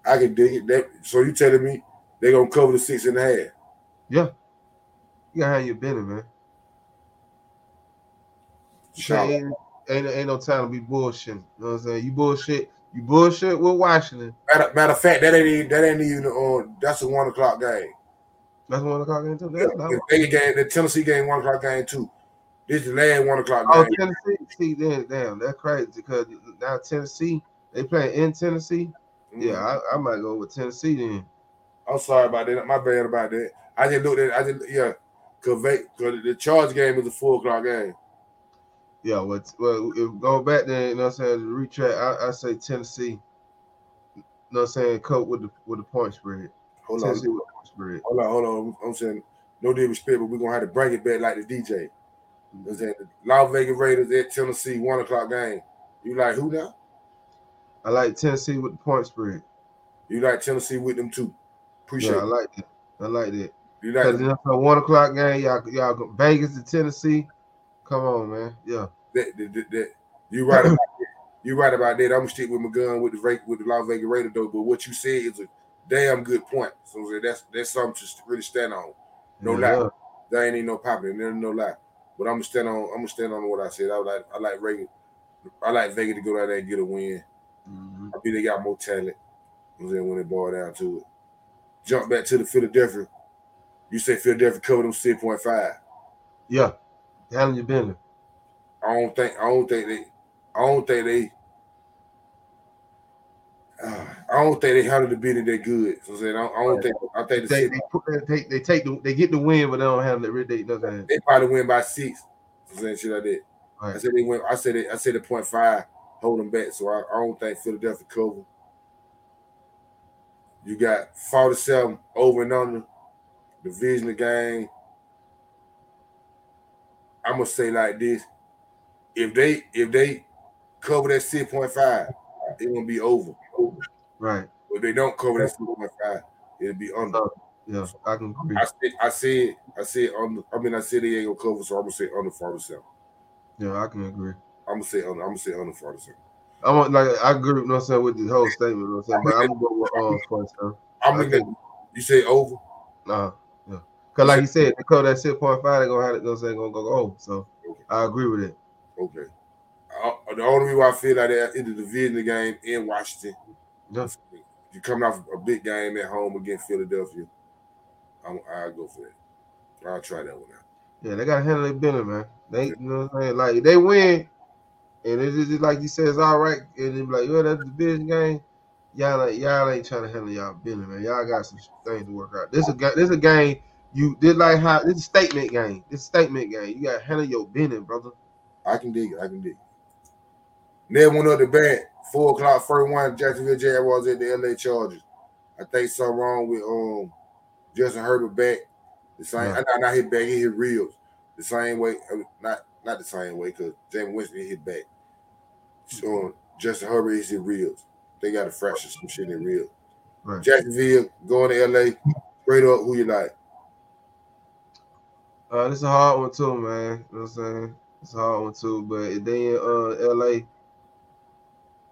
I can dig it. That, so you telling me they're gonna cover the six and a half? Yeah, you gotta handle your business, man. Ain't, ain't ain't no time to be bullshitting. You know what I'm saying? You bullshit. You bullshit with Washington. Matter, matter of fact, that ain't even, that ain't even on. That's a one o'clock game. That's one o'clock into The. Vegas game, the Tennessee game, one o'clock game too. This is the last one o'clock Oh, game. Tennessee. See, then damn, that's crazy because now Tennessee they playing in Tennessee. Yeah, mm-hmm. I, I might go with Tennessee then. I'm sorry about that. My bad about that. I just looked at. I just yeah. Cause, they, cause the charge game is a four o'clock game. Yeah, well, well, if go back there, you know what I'm saying, retract, I, I say Tennessee. You know what I'm saying, cope with the with the point spread. Hold on, Tennessee with the point spread. Hold on, hold on. I'm saying no disrespect, but we're gonna have to bring it back like the DJ. You know what the Las Vegas Raiders at Tennessee one o'clock game. You like who now? I like Tennessee with the point spread. You like Tennessee with them too. Appreciate Yeah, I like that. I like that. You like it's a one o'clock game, y'all, y'all go Vegas to Tennessee. Come on, man. Yeah. that, that, that, that- You right about that. you're right about that. I'm gonna stick with my gun with the with the Las Vegas Raiders though. But what you said is a damn good point. So that's that's something to really stand on. No Yeah. lie. There ain't even no popping. There's no lie. But I'm gonna stand on. I'm gonna stand on what I said. I like. I like Vegas. I like Vegas to go down there and get a win. Mhm. I think they got more talent. You know I'm saying, when it boiled down to it. Jump back to the Philadelphia. You say Philadelphia covered them six point five. Yeah. Handle your business. I don't think. I don't think they. I don't think they. uh, I don't think they handled the business that good. So I'm saying, I don't, I don't think. I think the They they put they take they take the they get the win, but they don't handle it. Really, you know what I'm saying? they probably win by six. So I'm saying shit like that. I said they went. I said it. I said the point five, hold them back. So I, I don't think Philadelphia cover. You got forty-seven over and under division of game. I'm gonna say like this: if they if they cover that six point five, it gonna be over. Right. But they don't cover that six point five, it'll be under. Oh. Yeah. I can agree. I said I said I said on. I mean I said they ain't gonna cover, so I'm gonna say under forty-seven. Yeah, I can agree. I'm gonna say under. I'm gonna say under forty-seven. I want like I agree, you know what I'm saying, with the whole statement, you know what I'm saying? But I'm gonna go with um first time. I'm I think- you say over. Nah, yeah. Cause like you said, they cover that six point five, they're gonna have it, you know what I'm saying, gonna go over. So I agree with it. Okay. Uh, the only reason why I feel like that is the division game in Washington. Yeah. You coming off a big game at home against Philadelphia. I'm, I'll go for that. I'll try that one out. Yeah, they gotta handle their business, man. They you know what I'm saying? Like they win and it's just like you said, it's all right, and be like, yo, that's the division game. Y'all ain't y'all ain't trying to handle y'all business, man. Y'all got some things to work out. This a this is a game you did like how this is a statement game. This a statement game. You gotta handle your business, brother. I can dig it. I can dig it. Never went up the bat. Four o'clock, first one, Jacksonville Jaguars at the LA Chargers. I think something wrong with um Justin Herbert back. The same, Yeah. I not hit back, he hit ribs. The same way, not not the same way, because Jameis Winston hit back. So um, Justin Herbert is hit ribs. They got to fracture some shit in ribs. Right. Jacksonville going to LA, straight up, who you like? Uh, this is a hard one too, man. You know what I'm saying? It's a hard one too. But if they in uh LA,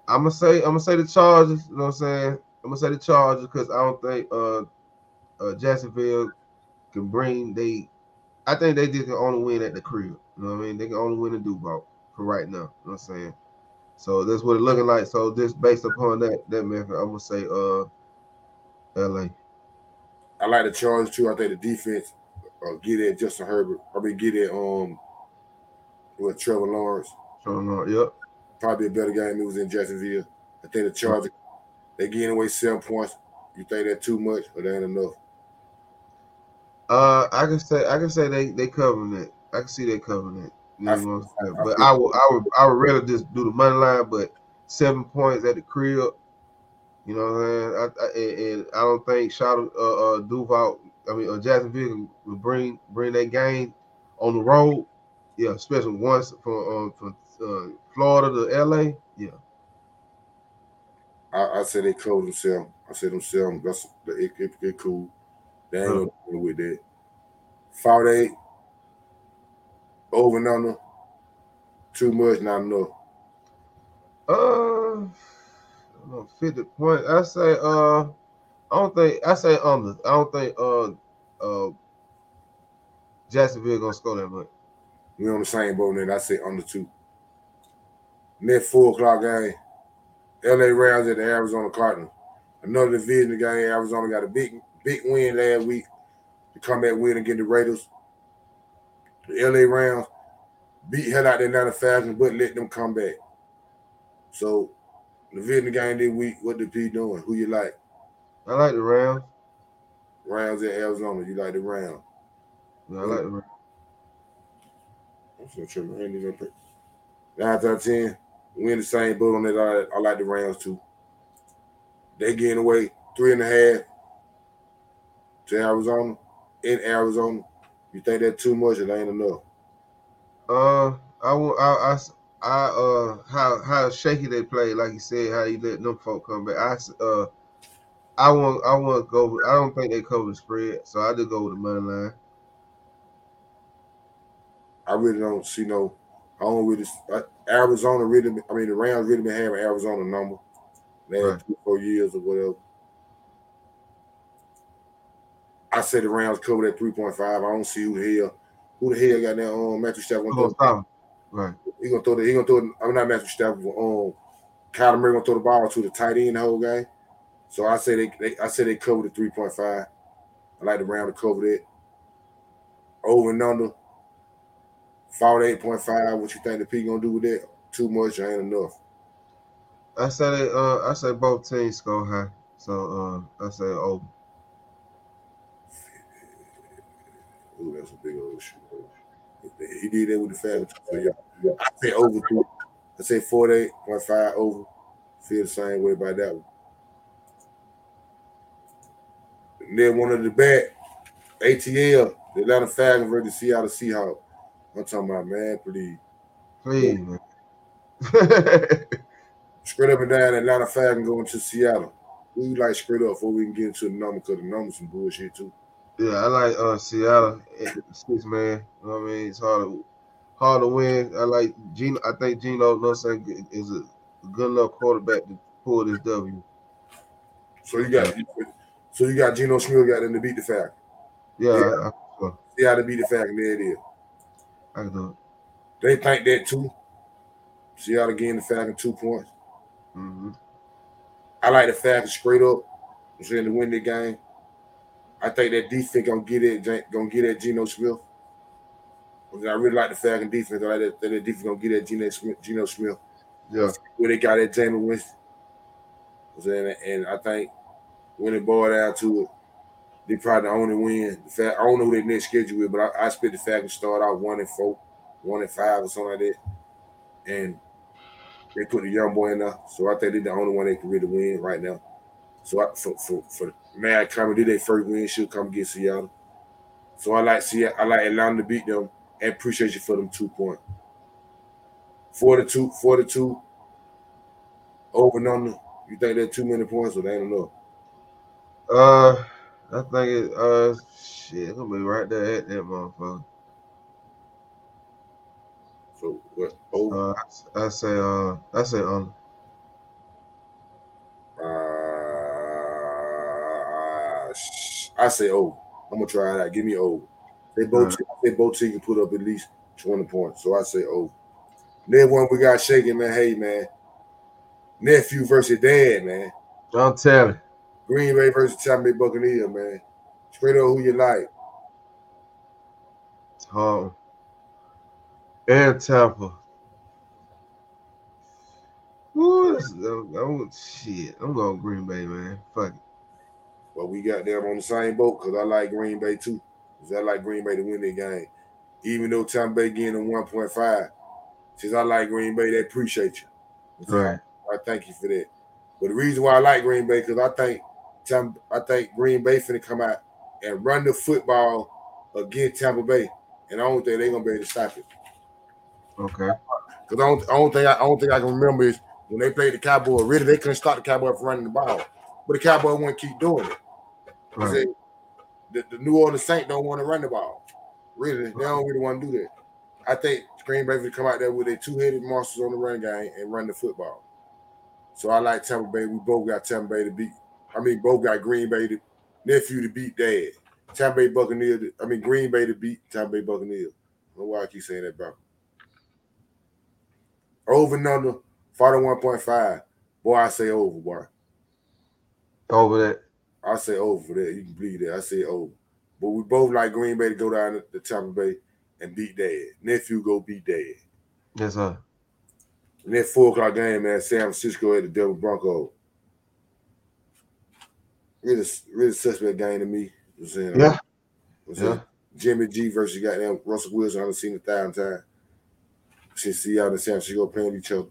I'm gonna say I'm gonna say the Chargers. You know what I'm saying? I'm gonna say the Chargers because I don't think uh, uh Jacksonville can bring they. I think they just can only win at the crib. You know what I mean? They can only win in Duval for right now. You know what I'm saying? So that's what it's looking like. So just based upon that that method, I'm gonna say uh LA. I like the Chargers too. I think the defense uh, get at Justin Herbert. I mean, get at um with Trevor Lawrence. So no, yep. Probably a better game. It was in Jacksonville. I think the Chargers they getting away seven points. You think that too much or that ain't enough? Uh, I can say I can say they they covering it. I can see they covering it. You know I what I'm saying? I But feel- I would I would I would rather just do the money line. But seven points at the crib. You know what I'm saying? I, I, and, and I don't think Shadow uh, uh Duval. I mean, uh, Jacksonville will bring bring that game on the road. Yeah, especially once from um, from uh, Florida to LA. Yeah, I, I said they cover themselves. I said themselves. That's it, it, it cool. They ain't gonna do with that. Five eight over and under. Too much, not enough. Uh, I don't know, fifty points. I say uh, I don't think I say under. I don't think uh uh Jacksonville gonna score that much. We on the same boat, and I say under two. Next four o'clock game, LA Rams at the Arizona Cardinals. Another division game. Arizona got a big, big win last week to come back win against the Raiders. The LA Rams beat hell out the Atlanta Falcons, but let them come back. So, the division game this week, what the P doing? Who you like? I like the Rams. Rams at Arizona. You like the Rams? Yeah, I like the Rams. I'm so tripping. I ain't even pick. Nine out of ten, we in the same boat on that. I, I like the Rams too. They getting away three and a half to Arizona in Arizona. You think that too much? It ain't enough. Uh, I want I uh how how shaky they play, like you said, how you let them folk come back. I uh I want I want to go. I don't think they cover the spread, so I just go with the money line. I really don't see no. I don't really. Uh, Arizona really. I mean, the Rams really been having Arizona number last Right. three, four years or whatever. I said the Rams covered at three point five. I don't see who the hell who the hell got that um Matthew Stafford gonna throw. Right. He gonna throw the he gonna throw. it- I'm not Matthew Stafford. Um, Kyler Murray gonna throw the ball to the tight end the whole game. So I say they, they I say they covered the point five. I like the Rams to cover that. Over and under. Forty-eight point five. What you think the P gonna do with that? Too much or ain't enough? I said it. Uh, I said both teams score high. So uh, I say over. Ooh, that's a big old shit. He did that with the. So yeah, I say over two. I say forty-eight point five over. Feel the same way about that one. And then one of the bad ATL, the Atlanta Falcons versus Seattle Seahawks. I'm talking about man, please. Please, man. Straight up and down, Atlanta Falcons going to Seattle. We like straight up before we can get into the number because the numbers some bullshit too. yeah, I like uh Seattle. Six man. You know what I mean? It's hard to hard to win. I like Geno. I think Geno, you know saying, is a good enough quarterback to pull this W. So you got so you got Geno Smith got them to beat the Falcons. Yeah, Yeah. I, I, Seattle beat the Falcons. There it is. I can do They think that too. Seattle getting the Falcons two points. it. hmm I like the Falcons straight up. I'm saying to win the game. I think that defense gonna get it, gonna get at Geno Smith. I really like the Falcon defense. I like that, that defense gonna get at Geno Smith. Geno Smith. Yeah. Where they got at Jameis Winston. I'm saying, and I think when it boiled down to it, they probably the only win. The fact I don't know their next schedule is, but I, I expect the Falcons start out one and four, one and five, or something like that. And they put the young boy in there, so I think they're the only one that can really win right now. So I, for for for Mad coming, did their first win should come against Seattle. So I like see I like Atlanta to beat them and appreciate you for them two point. 42, 42 over and under. You think they're too many points or they ain't enough? Uh, I think it. Uh, shit, I'm gonna be right there at that motherfucker. So what over? Uh, I, I say. Uh, I say um. Uh, sh- I say over. I'm gonna try it out. Give me over. They both they both teams can put up at least 20 points. So I say over. Then one we got shaking, man. Hey man. Nephew versus dad, man. Don't tell telling. Green Bay versus Tampa Bay Buccaneers, man. Straight up who you like. Tom. And Tampa. Ooh, this- I'm, I'm, oh, shit. I'm going Green Bay, man. Fuck it. But we got them on the same boat because I like Green Bay too. Because I like Green Bay to win their game. Even though Tampa Bay getting a 1.5. Since I like Green Bay, they appreciate you. Right. I thank you for that. But the reason why I like Green Bay, because I think Tampa, I think Green Bay finna come out and run the football against Tampa Bay. And I don't think they're gonna be able to stop it. Okay. Because I don't, I don't think I, I don't think I can remember is when they played the Cowboy, really they couldn't stop the Cowboy from running the ball. But the Cowboy wouldn't keep doing it. Right. said, the, the New Orleans Saints don't want to run the ball. Really, they don't really want to do that. I think Green Bay will come out there with their two-headed monsters on the run game and run the football. So I like Tampa Bay. We both got Tampa Bay to beat. I mean, both got Green Bay to nephew to beat dad. Tampa Bay Buccaneers. to- I mean, Green Bay to beat Tampa Bay Buccaneers. I don't know why I keep saying that, bro. Over and under 41.5. Boy, I say over, boy. Over that. I say over that. You can believe that. I say over. But we both like Green Bay to go down to, to Tampa Bay and beat Dad. Nephew go beat Dad. Yes, sir. And that four o'clock game, man, San Francisco at the Denver Bronco. Really, really suspect game to me. You know what I'm saying? Yeah. I'm saying? Jimmy G versus goddamn Russell Wilson. I haven't seen a thousand times. Since Seattle and San Francisco playing each other.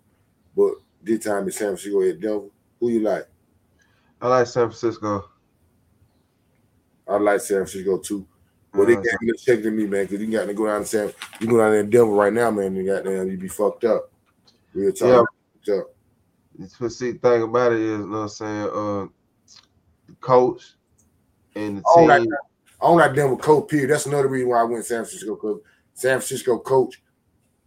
But this time it's San Francisco at Denver. Who you like? I like San Francisco. I like San Francisco too. But they Uh, got to check to me, man, because you got to go down to San. You go down there in Denver right now, man. You got there, you be fucked up. Real talk. Yeah. Fucked up. the see thing about it is, you know what I'm saying, uh, the coach and the I don't like team. I don't like Denver coach. Period. That's another reason why I went San Francisco because San Francisco coach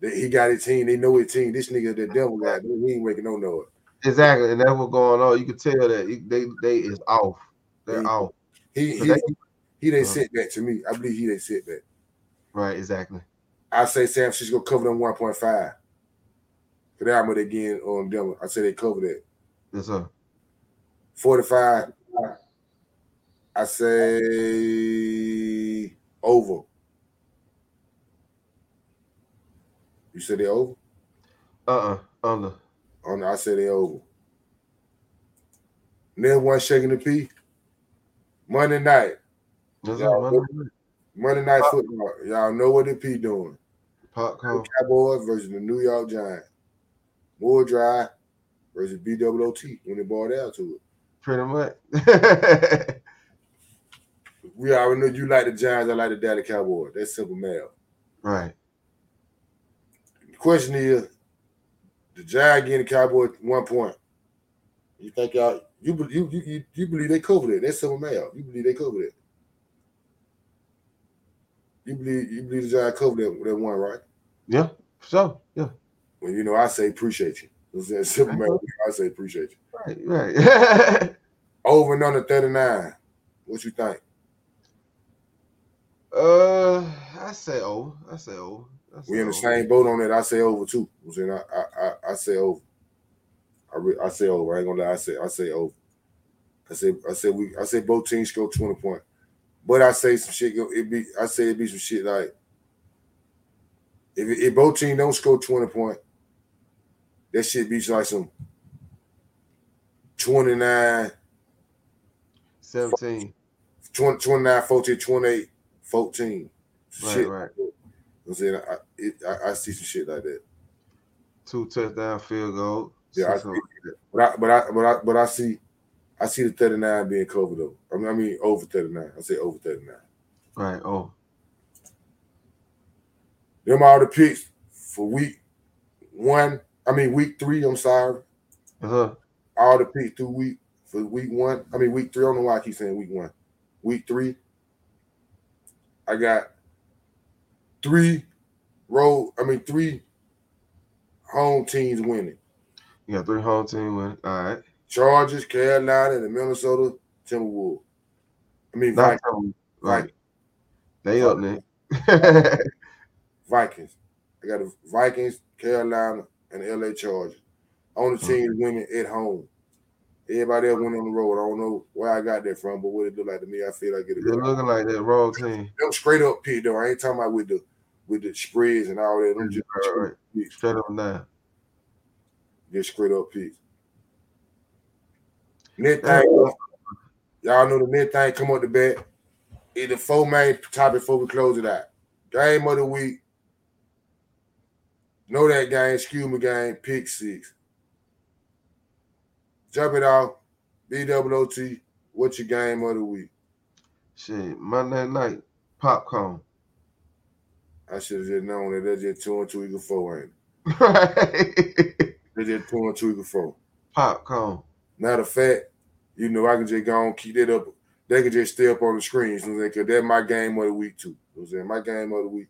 he got his team. They know his team. This nigga, the devil guy, he ain't making no noise. Exactly, and that's what's going on. You can tell that they they is off. They're He- off. He So he, they- he they Uh-huh. sit back to me. I believe he they sit back. Right, exactly. I say San Francisco cover them 1.5. Cause they armored again on them. I say they cover that. Yes, sir. 45. I say over. You said they over? Uh uh under. Oh no, I said they over. And then one shaking the P. Monday night. Yes, Yeah, sir. Monday night. Monday night football. Y'all know what the P doing. Popcorn. Cowboys versus the New York Giants. More dry versus BWOT when they bought out to it. Pretty much. We already know you like the Giants, I like the Dallas Cowboys. That's simple math. right. The question is, the Giants getting the Cowboys one point. You think y'all you you you, you, believe they covered it? That's simple math. You believe they covered it? You believe you believe the Giants covered that, that one, right? Yeah. So. Yeah. Well, you know, I say appreciate you. It's that simple math. I say appreciate you. Right. Right. Over and under 39. What you think? Uh, I say oh. I say oh. I say We in the oh. same boat on that. I say over too. I'm saying I I, I, I say over. I re, I say over. I ain't gonna lie. I say I say over. I say I say we I say both teams score 20 points. But I say some shit it be I say it be some shit like if if both teams don't score 20 points, that shit be like some 29, 17. 20, 29, 14, 28, 14. Right, shit. right. I'm saying I, it, I I see some shit like that. Two touchdown field goal. Yeah, I that. But I, but I, but I, but I see, I see the 39 being covered though. I mean, I mean over 39. I say over 39. Right. Oh. Them all the picks for week one. I mean week three. I'm sorry. Uh-huh. All the picks through week for week one. I mean week three. I don't know why I keep saying week one. Week three. I got three road. I mean three home teams winning. You got three home team win. All right. Chargers, Carolina, and the Minnesota Timberwolves. I mean Not Vikings. Right. Vikings. They up there. Vikings. I got the Vikings, Carolina, and LA Chargers. Only Mm-hmm. team winning at home. Everybody else went on the road. I don't know where I got that from, but what it look like to me, I feel like it. They're looking like that road team. Them straight up pick though. I ain't talking about with the with the spreads and all that. Them just, Right, picks. Straight up down. just straight up picks. Net thing, y'all know the net thing come up the bat. It's the four main topic before we close it out. Game of the week. Know that game, excuse me, game, pick six. Jump it off. BWOT, what's your game of the week? Shit. Monday night. Popcorn. I should have just known that that's just two and two equal four, ain't it? Right. That's just two and two equal four. Popcorn. Matter of fact, you know, I can just go and keep that up. They can just stay up on the screen. So because that's my game of the week too. You know what I'm saying? My game of the week.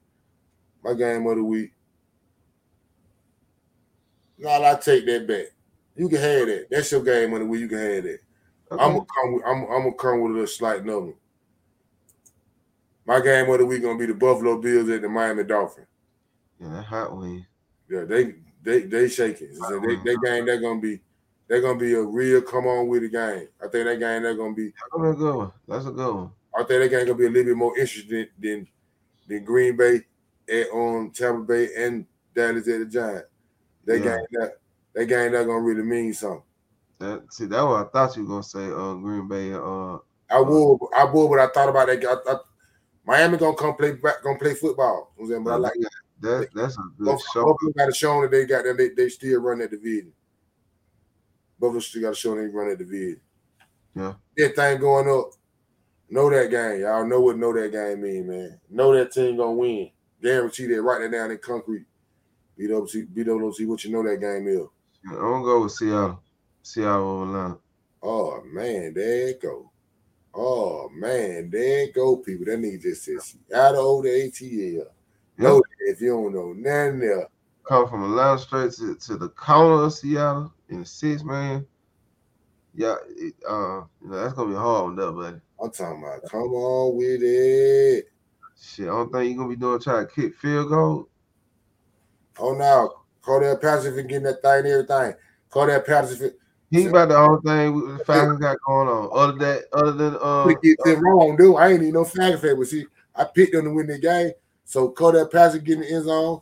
My game of the week. Now I take that back. You can have that. That's your game the week. You can have that. Okay. I'm gonna come with I'm, I'm gonna come with a little slight number. My game of the week gonna be the Buffalo Bills at the Miami Dolphins. yeah, that hot wing. Yeah, they they they shaking. So they, they game they're gonna be they're gonna be a real come on with the game. I think that game they're gonna be That's a good one. That's a good one. I think that game gonna be a little bit more interesting than than Green Bay at on Tampa Bay and Dallas at the Giants. They Yeah. game that that game that gonna really mean something. That, see, that what I thought you were gonna say. Uh, Green Bay. Uh, I would I would, but I thought about that. I, I, Miami gonna come play back, gonna play football. You know what I'm saying? But I like that. That's a good both, show. both got to show that they got them. They, they still run that division. Both of still got to show they run that division. Yeah. That thing going up. Know that game. Y'all know what know that game mean, man. Know that team gonna win. Guarantee that. Write that down in concrete. BWC, BWC, what you know that game is. I'm gonna go with Seattle. Seattle line. Oh man, there it go. Oh man, there it go, people. That nigga just said Seattle the ATL. That if you don't know nothing there. come from Atlanta straight to, to the corner of Seattle in the six man. Yeah, it, uh, you know, that's gonna be hard one, though, buddy. I'm talking about. Come on with it. Shit, I don't think you're gonna be doing trying to kick field goal. Oh no, Cordell Patterson getting that thing and everything. Cordell Patterson. He about the only thing the Falcons got going on. Other that, other than uh, get it wrong, dude. I ain't even no Falcon fan, but see, I picked them to win the game. So Cordell Patterson getting the end zone,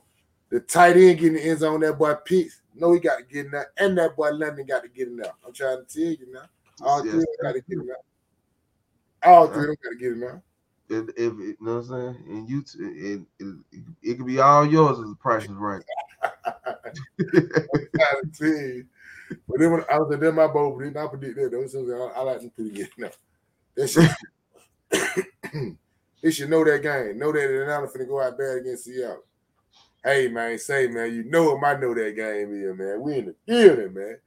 the tight end getting the end zone. That boy picks. No, he got to get in there, and that boy London got to get in there. I'm trying to tell you now. All Yes. three got to get in there. All three of them got to get in there. if, if you know what I'm saying, and you, t- it, it, it, it could be all yours if the price is right. tell. But then when I was in my boat, but then I predict that though. So I, I like them to get now. That shit. they should know that game. Know that Atlanta finna go out bad against Seattle. Hey man, say man, you know him. I know that game is, man. We in the building, man.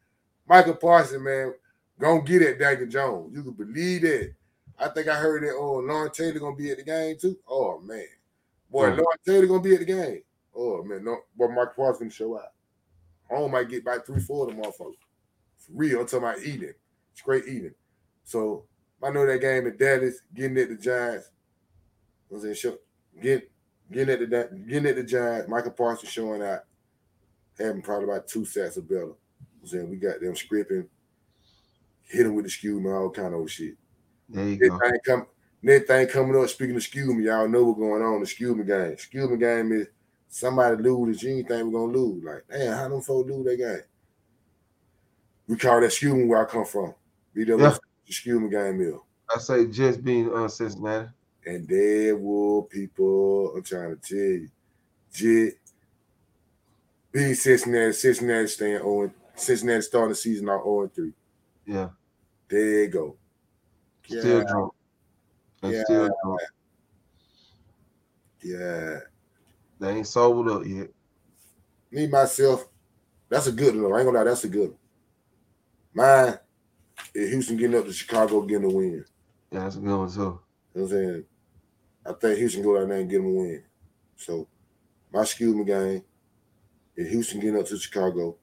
Michael Parsons, man, gonna get at Dagger Jones. You can believe that. I think I heard that. Oh, Lawrence Taylor gonna be at the game too. Oh man, boy, Hmm. Lawrence Taylor gonna be at the game. Oh man, no, boy, Michael Parsons gonna show out. Home might get by three, four of them motherfuckers. For real, I'm talking about eating. Straight eating. So I know that game at Dallas, getting at the Giants. Was in show get getting at the getting at the Giants, Michael Parsons showing out, having probably about two sets of better. I'm saying we got them scripting, hit him with the skew man, all kind of shit. There you Next go. thing, come, next thing coming up, speaking of skew me, y'all know what's going on. The skew game. Skew game is somebody lose that you ain't think we're gonna lose. Like, damn, how them folks lose that game? We call that skew me where I come from. Be the Yeah. skew me game is. I say just being uh, Cincinnati. And there were people, I'm trying to tell you, Jit, being Cincinnati, Cincinnati staying on, Cincinnati starting the season out 0 3. Yeah, There you go. still Yeah. drunk. Yeah. still drunk. Yeah. They ain't sobered up yet. Me, myself, that's a good one. I ain't gonna lie, that's a good one. Mine is Houston getting up to Chicago getting a win. Yeah, that's a good one too. You know what I'm saying? I think Houston go down there and get them a win. So my Scuba game is Houston getting up to Chicago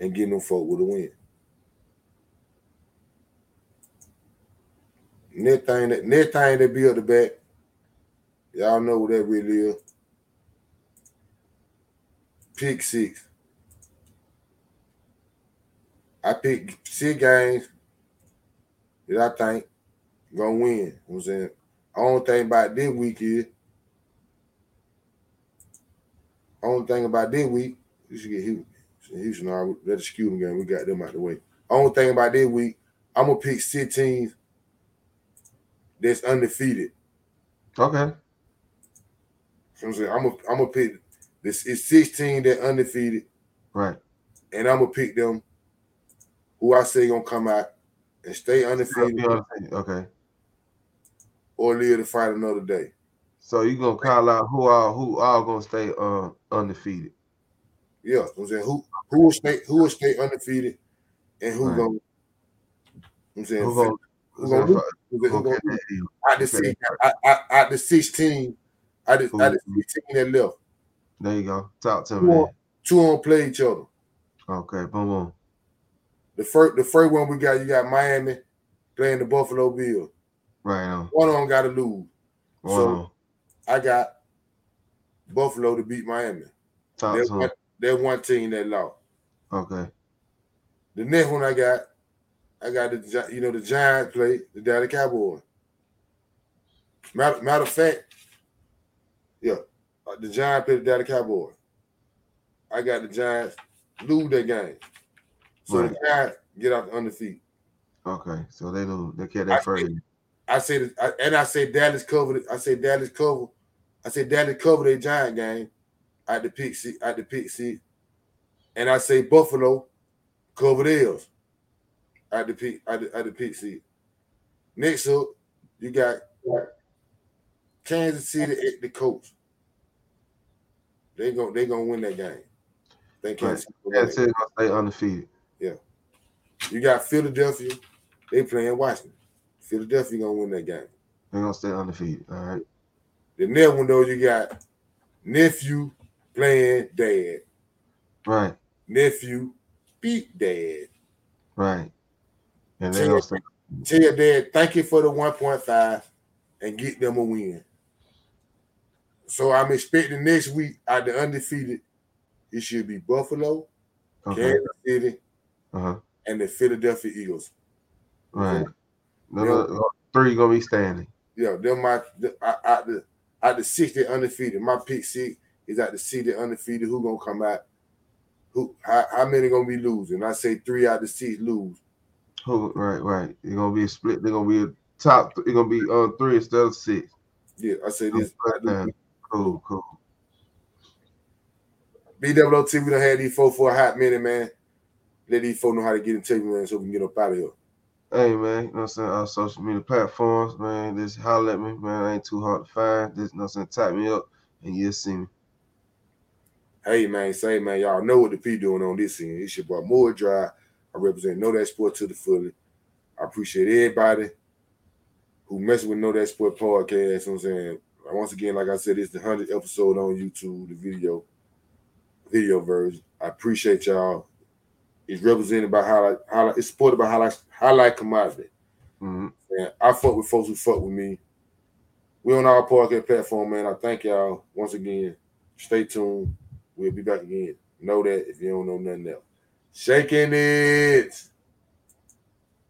and getting them folk with a win. Next thing that next thing that be up the back, y'all know what that really is. Pick six. I pick six games that I think gonna win. You know what I'm saying? Only thing about this week is only thing about this week, you should get Houston. Houston already that's a Cuban game. We got them out the way. Only thing about this week, I'm gonna pick six teams that's undefeated. Okay. So I'm saying? I'm gonna I'm gonna pick this it's 16 that undefeated, Right. and I'm gonna pick them who I say gonna come out and stay undefeated Okay. or live to fight another day. So you gonna call out who all who all gonna stay uh, undefeated? Yeah, you know what I'm saying who who will stay who will stay undefeated and who Right. gonna you know what I'm saying Who gonna, who gonna. Who gonna- who who gonna gonna lose? catch you? out the Okay. six, out, out, out the 16, out the, out the 16 that left, There you go. Talk to Who me. on- two on play each other. Okay, boom boom. The first the first one we got, you got Miami playing the Buffalo Bills. Right on. One of them got to lose. One So- on. I got Buffalo to beat Miami. Talk That to one, that one team that lost. Okay. The next one I got, I got the you know the Giants play the Dallas Cowboys. Matter, matter of fact, yeah, Uh, the Giants play the Dallas Cowboys. I got the Giants lose that game, so Right. the Giants get out the undefeated. Okay. So they lose. They I that first. I said, and I say Dallas covered. I say Dallas cover. I say Dallas covered a Giant game at the pick seat. At the pick seat, and I say Buffalo cover theirs at the pick at the, at the pick seat. Next up, you got Kansas City at the coach. They going they gonna win that game. They can't. win Kansas stay undefeated. game. You got Philadelphia. They playing Washington. Philadelphia gonna win that game. They're gonna stay undefeated. All right. The next one though, you got nephew playing dad. Right. Nephew beat dad. Right. And they Tell, gonna say, tell dad thank you for the 1.5 and get them a win. So I'm expecting next week out the undefeated, it should be Buffalo, okay. Kansas City, Uh-huh. and the Philadelphia Eagles. Right. No, three gonna be standing. Yeah, them my out out the out the six that undefeated. My pick six is at the six that undefeated. Who gonna come out? Who how, how many gonna be losing? I say three out the six lose. Who right, right. They're gonna be a split. They're gonna be a top they're gonna be uh three instead of six. Yeah, I say this. Yeah. Cool, cool. BWOT, we done had these four for a hot minute, man. Let these four know how to get in touch, man, so we can get up out of here. Hey man, you know what I'm saying? Our social media platforms, man. Just holler at me, man. I ain't too hard to find. Just you know what I'm saying, tap me up and you'll see me. Hey man, say man, y'all know what the P doing on this end. It's your boy Moore Drive. I represent Know That Sport to the fully. I appreciate everybody who messing with Know That Sport podcast. You know what I'm saying? Once again, like I said, it's the hundredth episode on YouTube, the video, video version. I appreciate y'all. It's represented by highlight, highlight. It's supported by highlight, highlight commodity. hmm And I fuck with folks who fuck with me. We on our podcast platform, man. I thank y'all once again. Stay tuned. We'll be back again. Know that if you don't know nothing else. Shaking it.